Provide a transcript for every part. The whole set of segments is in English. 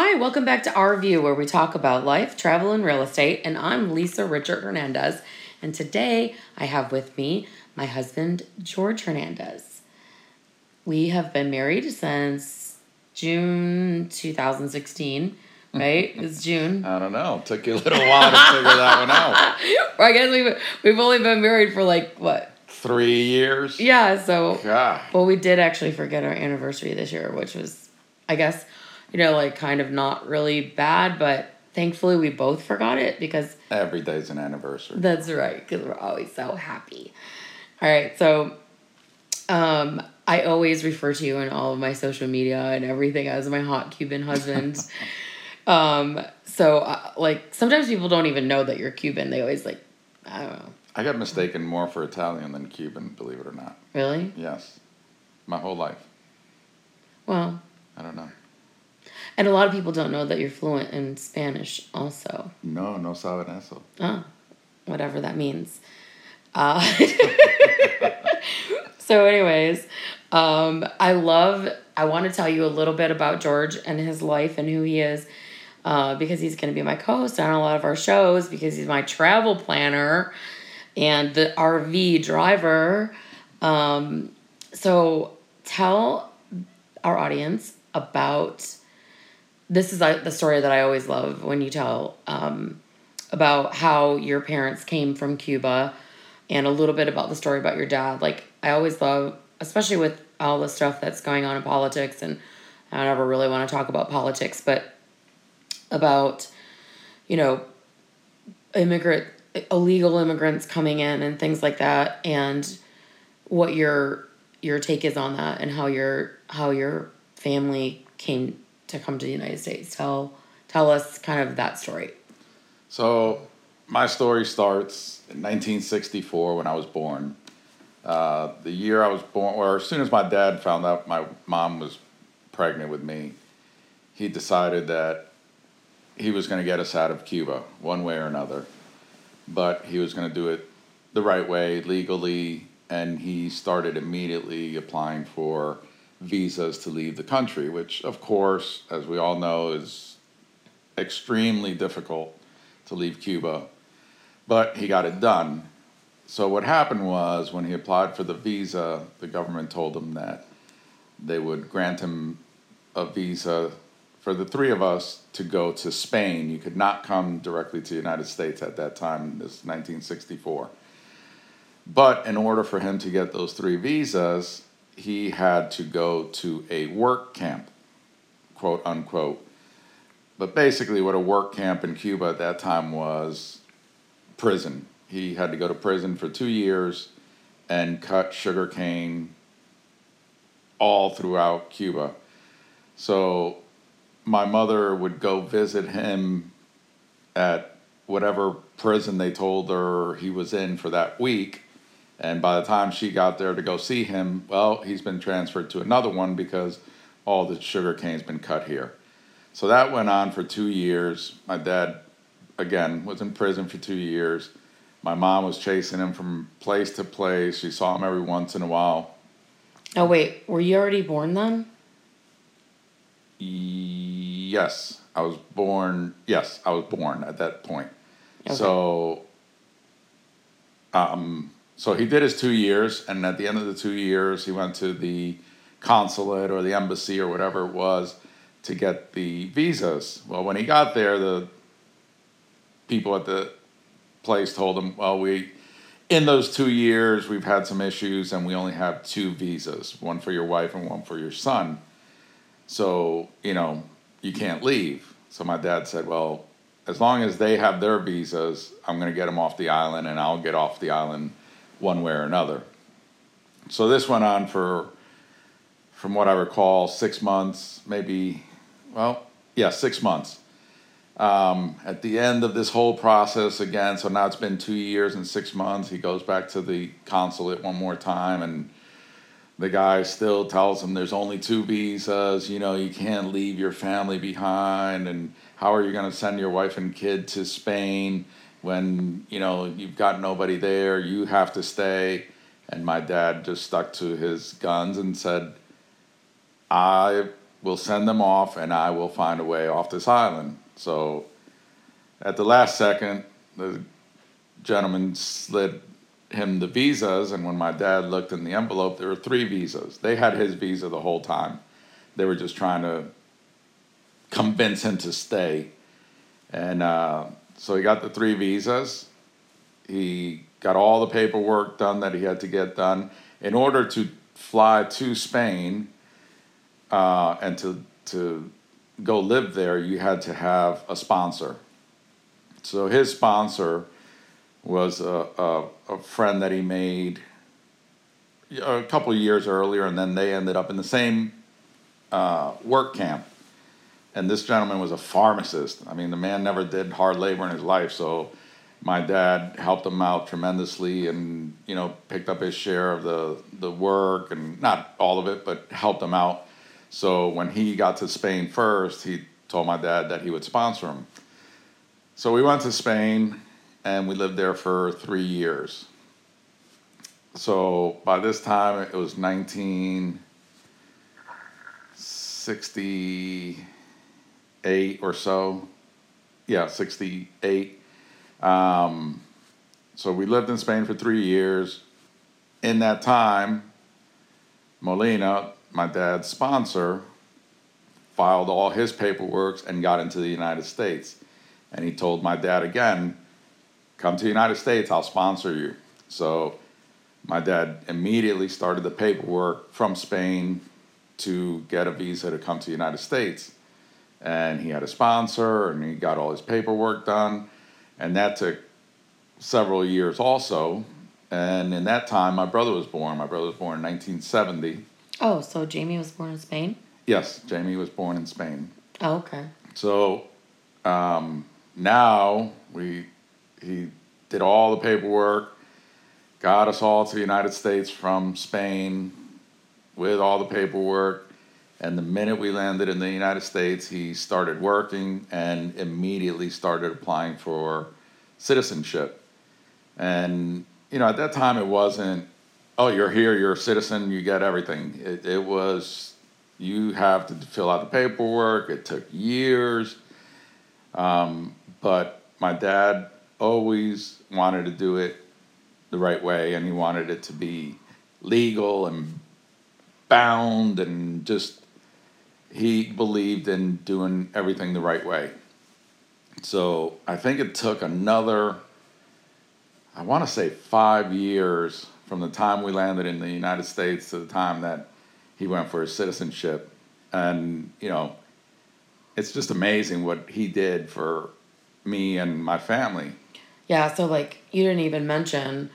Hi, welcome back to Our View, where we talk about life, travel, and real estate. And I'm Lisa Richard Hernandez. And today I have with me my husband, George Hernandez. We have been married since June 2016, right? It's June. I don't know. It Took you a little while to figure that one out. I guess we've, we've only been married for like, what? Three years? Yeah, so. God. Well, we did actually forget our anniversary this year, which was, I guess, you know, like kind of not really bad, but thankfully we both forgot it because Every day's an anniversary. that's right, because we're always so happy. All right, so um, I always refer to you in all of my social media and everything as my hot Cuban husband. um, so, uh, like, sometimes people don't even know that you're Cuban. They always, like, I don't know. I got mistaken more for Italian than Cuban, believe it or not. Really? Yes. My whole life. Well, I don't know. And a lot of people don't know that you're fluent in Spanish also. No, no saben eso. Oh, whatever that means. Uh, so, anyways, um, I love, I want to tell you a little bit about George and his life and who he is uh, because he's going to be my co host on a lot of our shows because he's my travel planner and the RV driver. Um, so, tell our audience about this is uh, the story that I always love when you tell um, about how your parents came from Cuba and a little bit about the story about your dad. Like, I always love, especially with all the stuff that's going on in politics, and I never really want to talk about politics, but about, you know, immigrant, illegal immigrants coming in and things like that, and what your your take is on that and how your how your family came to come to the United States. Tell tell us kind of that story. So, my story starts in 1964 when I was born. Uh, the year I was born, or as soon as my dad found out my mom was pregnant with me, he decided that he was going to get us out of Cuba one way or another. But he was going to do it the right way, legally, and he started immediately applying for visas to leave the country, which, of course, as we all know, is extremely difficult to leave Cuba. But he got it done. So, what happened was when he applied for the visa, the government told him that they would grant him a visa for the three of us to go to Spain. You could not come directly to the United States at that time, this 1964. But in order for him to get those three visas, he had to go to a work camp, quote unquote. But basically, what a work camp in Cuba at that time was prison. He had to go to prison for two years and cut sugarcane all throughout Cuba. So my mother would go visit him at whatever prison they told her he was in for that week. And by the time she got there to go see him, well, he's been transferred to another one because all the sugar cane's been cut here. So that went on for two years. My dad, again, was in prison for two years. My mom was chasing him from place to place. She saw him every once in a while. Oh wait, were you already born then? Yes, I was born. Yes, I was born at that point. Okay. So, um, so he did his two years, and at the end of the two years, he went to the consulate or the embassy or whatever it was to get the visas. Well, when he got there, the people at the place told him, "Well, we." In those two years, we've had some issues, and we only have two visas one for your wife and one for your son. So, you know, you can't leave. So my dad said, well, as long as they have their visas, I'm going to get them off the island and I'll get off the island one way or another. So this went on for, from what I recall, six months, maybe, well, yeah, six months. Um, at the end of this whole process again, so now it's been two years and six months, he goes back to the consulate one more time and the guy still tells him there's only two visas, you know, you can't leave your family behind, and how are you going to send your wife and kid to Spain when, you know, you've got nobody there, you have to stay. And my dad just stuck to his guns and said, I we'll send them off, and I will find a way off this island. So, at the last second, the gentleman slid him the visas, and when my dad looked in the envelope, there were three visas. They had his visa the whole time. They were just trying to convince him to stay. And uh, so he got the three visas. He got all the paperwork done that he had to get done. In order to fly to Spain uh, and to, to go live there, you had to have a sponsor. So his sponsor was a, a, a friend that he made a couple years earlier, and then they ended up in the same uh, work camp. And this gentleman was a pharmacist. I mean, the man never did hard labor in his life, so my dad helped him out tremendously and you know picked up his share of the the work and not all of it but helped him out. So when he got to spain first he told my dad that he would sponsor him. So we went to spain and we lived there for three years. So by this time it was 1968 or so yeah 68 um, so we lived in Spain for three years. In that time, Molina, my dad's sponsor, filed all his paperwork and got into the United States. And he told my dad again, come to the United States, I'll sponsor you. So my dad immediately started the paperwork from Spain to get a visa to come to the United States. And he had a sponsor and he got all his paperwork done and that took several years also. And in that time, my brother was born. My brother was born in 1970. Oh, so Jamie was born in Spain? Yes, Jamie was born in Spain. Oh, okay. So um, now we he did all the paperwork, got us all to the United States from Spain with all the paperwork. And the minute we landed in the United States, he started working and immediately started applying for citizenship. And, you know, at that time it wasn't, oh, you're here, you're a citizen, you get everything. It, it was, you have to fill out the paperwork. It took years. Um, but my dad always wanted to do it the right way and he wanted it to be legal and bound and just he believed in doing everything the right way. So I think it took another, I want to say five years from the time we landed in the United States to the time that he went for his citizenship. And, you know, it's just amazing what he did for me and my family. Yeah, so like you didn't even mention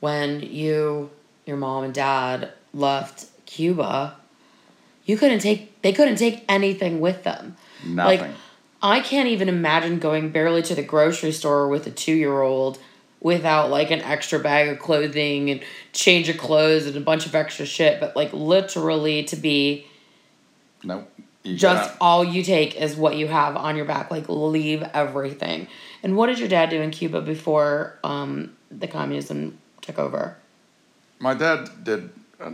when you, your mom and dad left Cuba, you couldn't take they couldn't take anything with them. Nothing. Like I can't even imagine going barely to the grocery store with a 2-year-old without like an extra bag of clothing and change of clothes and a bunch of extra shit, but like literally to be no just gotta, all you take is what you have on your back. Like leave everything. And what did your dad do in Cuba before um, the communism took over? My dad did a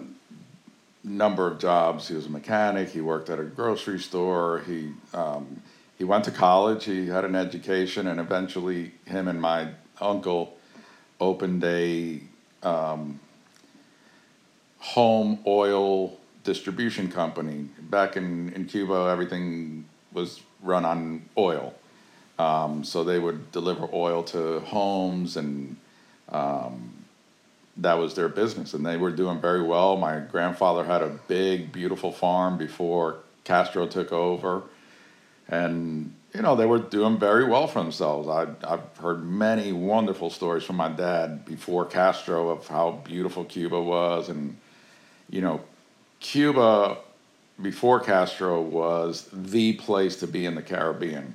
number of jobs. He was a mechanic. He worked at a grocery store. He um, he went to college. He had an education, and eventually, him and my uncle opened a um, home oil distribution company. Back in, in Cuba, everything was run on oil. Um, so they would deliver oil to homes, and um, that was their business. And they were doing very well. My grandfather had a big, beautiful farm before Castro took over. And, you know, they were doing very well for themselves. I, I've heard many wonderful stories from my dad before Castro of how beautiful Cuba was. And, you know, Cuba before Castro was the place to be in the Caribbean.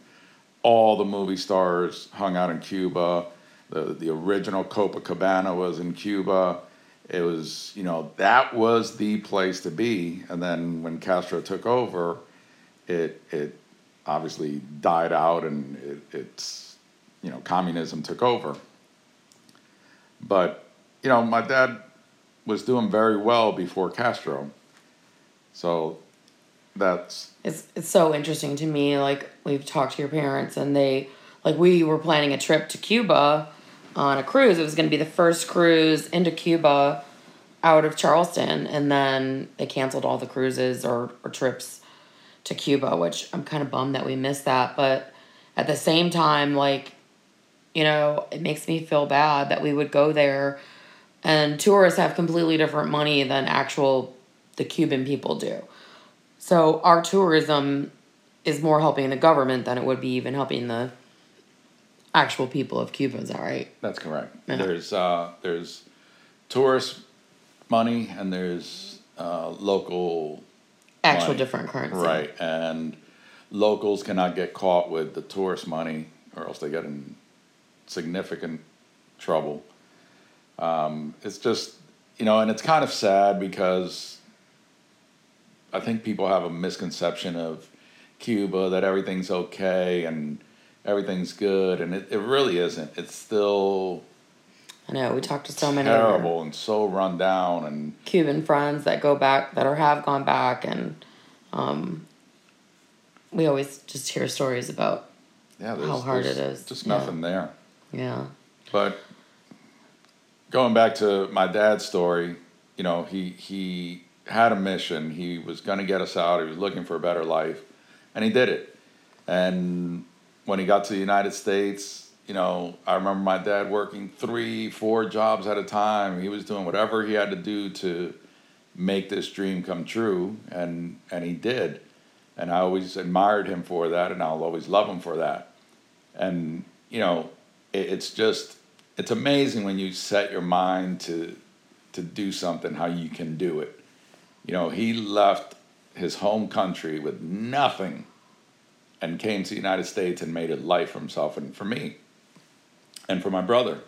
All the movie stars hung out in Cuba. The, the original Copacabana was in Cuba. It was, you know, that was the place to be. And then when Castro took over, it, it obviously died out and it, it's, you know, communism took over. But, you know, my dad was doing very well before Castro. So that's it's it's so interesting to me. Like we've talked to your parents, and they like we were planning a trip to Cuba on a cruise. It was going to be the first cruise into Cuba out of Charleston, and then they canceled all the cruises or, or trips to Cuba, which I'm kind of bummed that we missed that. But at the same time, like, you know, it makes me feel bad that we would go there and tourists have completely different money than actual the Cuban people do. So our tourism is more helping the government than it would be even helping the actual people of Cuba. Is that right? That's correct. Yeah. There's uh, there's tourist money and there's uh, local Actual money. different currency. Right, and locals cannot get caught with the tourist money, or else they get in significant trouble. Um, it's just you know, and it's kind of sad because I think people have a misconception of Cuba that everything's okay and everything's good, and it, it really isn't. It's still I know. We talked to so many terrible and so run down and Cuban friends that go back that or have gone back, and um, we always just hear stories about yeah, How hard it is, Just yeah. nothing there. yeah, But going back to my dad's story, you know, he he had a mission. He was going to get us out. He was looking for a better life, and he did it. And when he got to the United States, you know, I remember my dad working three, four jobs at a time. He was doing whatever he had to do to make this dream come true, and and he did. And I always admired him for that, and I'll always love him for that. And you know, it, it's just it's amazing when you set your mind to to do something how you can do it. You know, he left his home country with nothing and came to the United States and made a life for himself and for me and for my brother.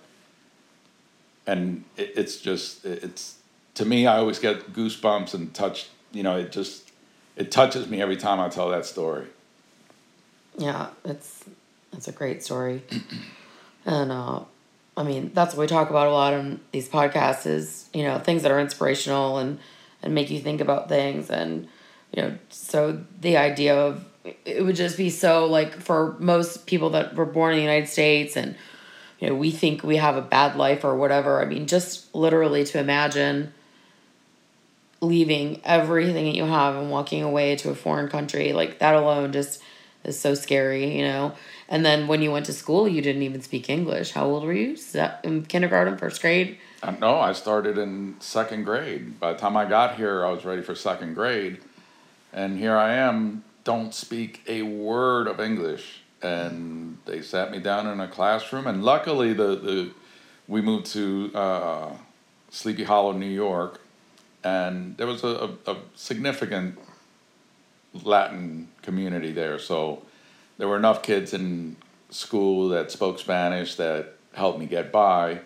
And it, it's just it- it's to me I always get goosebumps and touch, you know, it just it touches me every time I tell that story. yeah. It's it's a great story, and uh, I mean that's what we talk about a lot on these podcasts is you know things that are inspirational and and make you think about things and you know so the idea of it would just be so like for most people that were born in the United States and you know we think we have a bad life or whatever i mean just literally to imagine leaving everything that you have and walking away to a foreign country like that alone just is so scary you know and then when you went to school you didn't even speak english how old were you in kindergarten first grade Uh, No, I started in second grade. By the time I got here, I was ready for second grade. And here I am, don't speak a word of English. And they sat me down in a classroom. And luckily, the, the we moved to uh, Sleepy Hollow, New York. And there was a, a, a significant Latin community there. So there were enough kids in school that spoke Spanish that helped me get by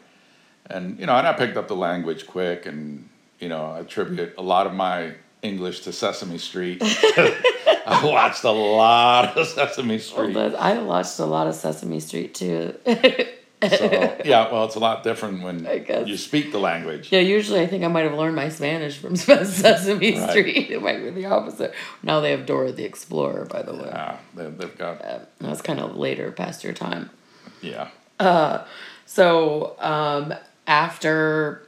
and you know, and I picked up the language quick, and you know, I attribute a lot of my English to Sesame Street. I watched a lot of Sesame Street. that, i watched a lot of sesame street too So yeah, well, it's a lot different when you speak the language. Yeah, usually I think I might have learned my Spanish from Sesame Right. Street. It might be the opposite. Now they have Dora the Explorer, by the way. Yeah, they, they've got Uh, that was kind of later past your time. yeah. So um, after,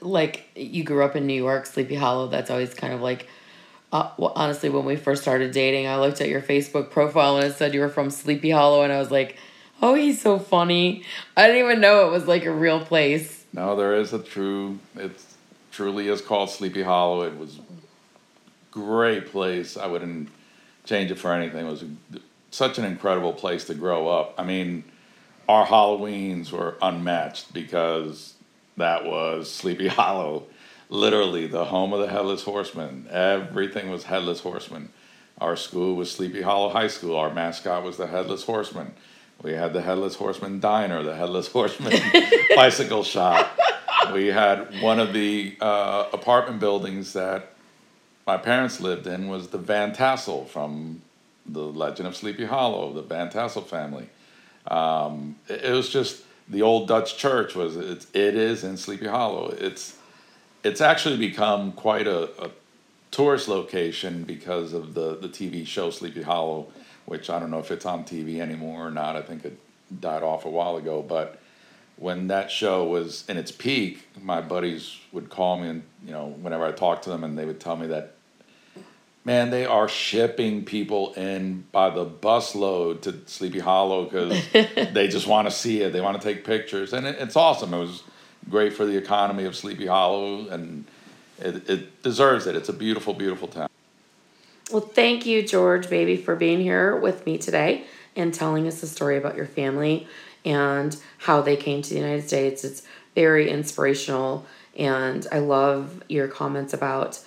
like, you grew up in New York, Sleepy Hollow. That's always kind of like. Uh, well, honestly, when we first started dating, I looked at your Facebook profile and it said you were from Sleepy Hollow, and I was like, "Oh, he's so funny." I didn't even know it was like a real place. No, there is a true. It truly is called Sleepy Hollow. It was great place. I wouldn't change it for anything. It was such an incredible place to grow up. I mean, our Halloweens were unmatched because that was Sleepy Hollow, literally the home of the Headless Horseman. Everything was Headless Horseman. Our school was Sleepy Hollow High School. Our mascot was the Headless Horseman. We had the Headless Horseman Diner, the Headless Horseman bicycle shop. We had one of the uh, apartment buildings that my parents lived in was the Van Tassel from the Legend of Sleepy Hollow, the Van Tassel family. Um, it, it was just the old Dutch church was it's, it is in Sleepy Hollow. It's it's actually become quite a, a tourist location because of the the TV show Sleepy Hollow, which I don't know if it's on TV anymore or not. I think it died off a while ago, but when that show was in its peak, my buddies would call me and you know whenever I talked to them, and they would tell me that man, they are shipping people in by the busload to Sleepy Hollow because they just want to see it. They want to take pictures, and it, it's awesome. It was great for the economy of Sleepy Hollow, and it, it deserves it. It's a beautiful, beautiful town. Well, thank you, George, baby, for being here with me today and telling us the story about your family and how they came to the United States. It's very inspirational, and I love your comments about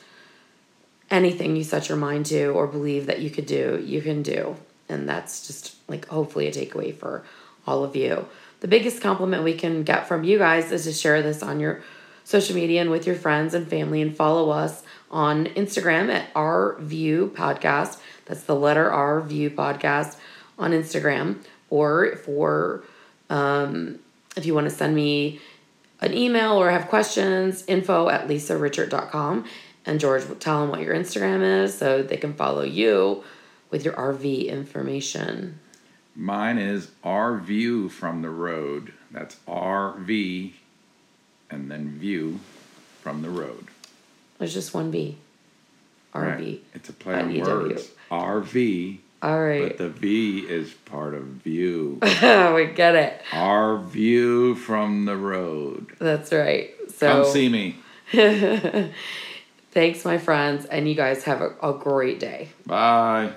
anything you set your mind to or believe that you could do, you can do. And that's just like hopefully a takeaway for all of you. The biggest compliment we can get from you guys is to share this on your social media and with your friends and family and follow us on Instagram at our view podcast. That's the letter R view podcast on Instagram. Or for um, if you want to send me an email or have questions, info at lisarichart.com. And George, tell them what your Instagram is so they can follow you with your RV information. Mine is our view from the road. That's RV and then view from the road. There's just one V. RV. Right. It's a play on words. RV. All right. But the V is part of view. we get it. Our view from the road. That's right. So come see me. Thanks, my friends, and you guys have a, a great day. Bye.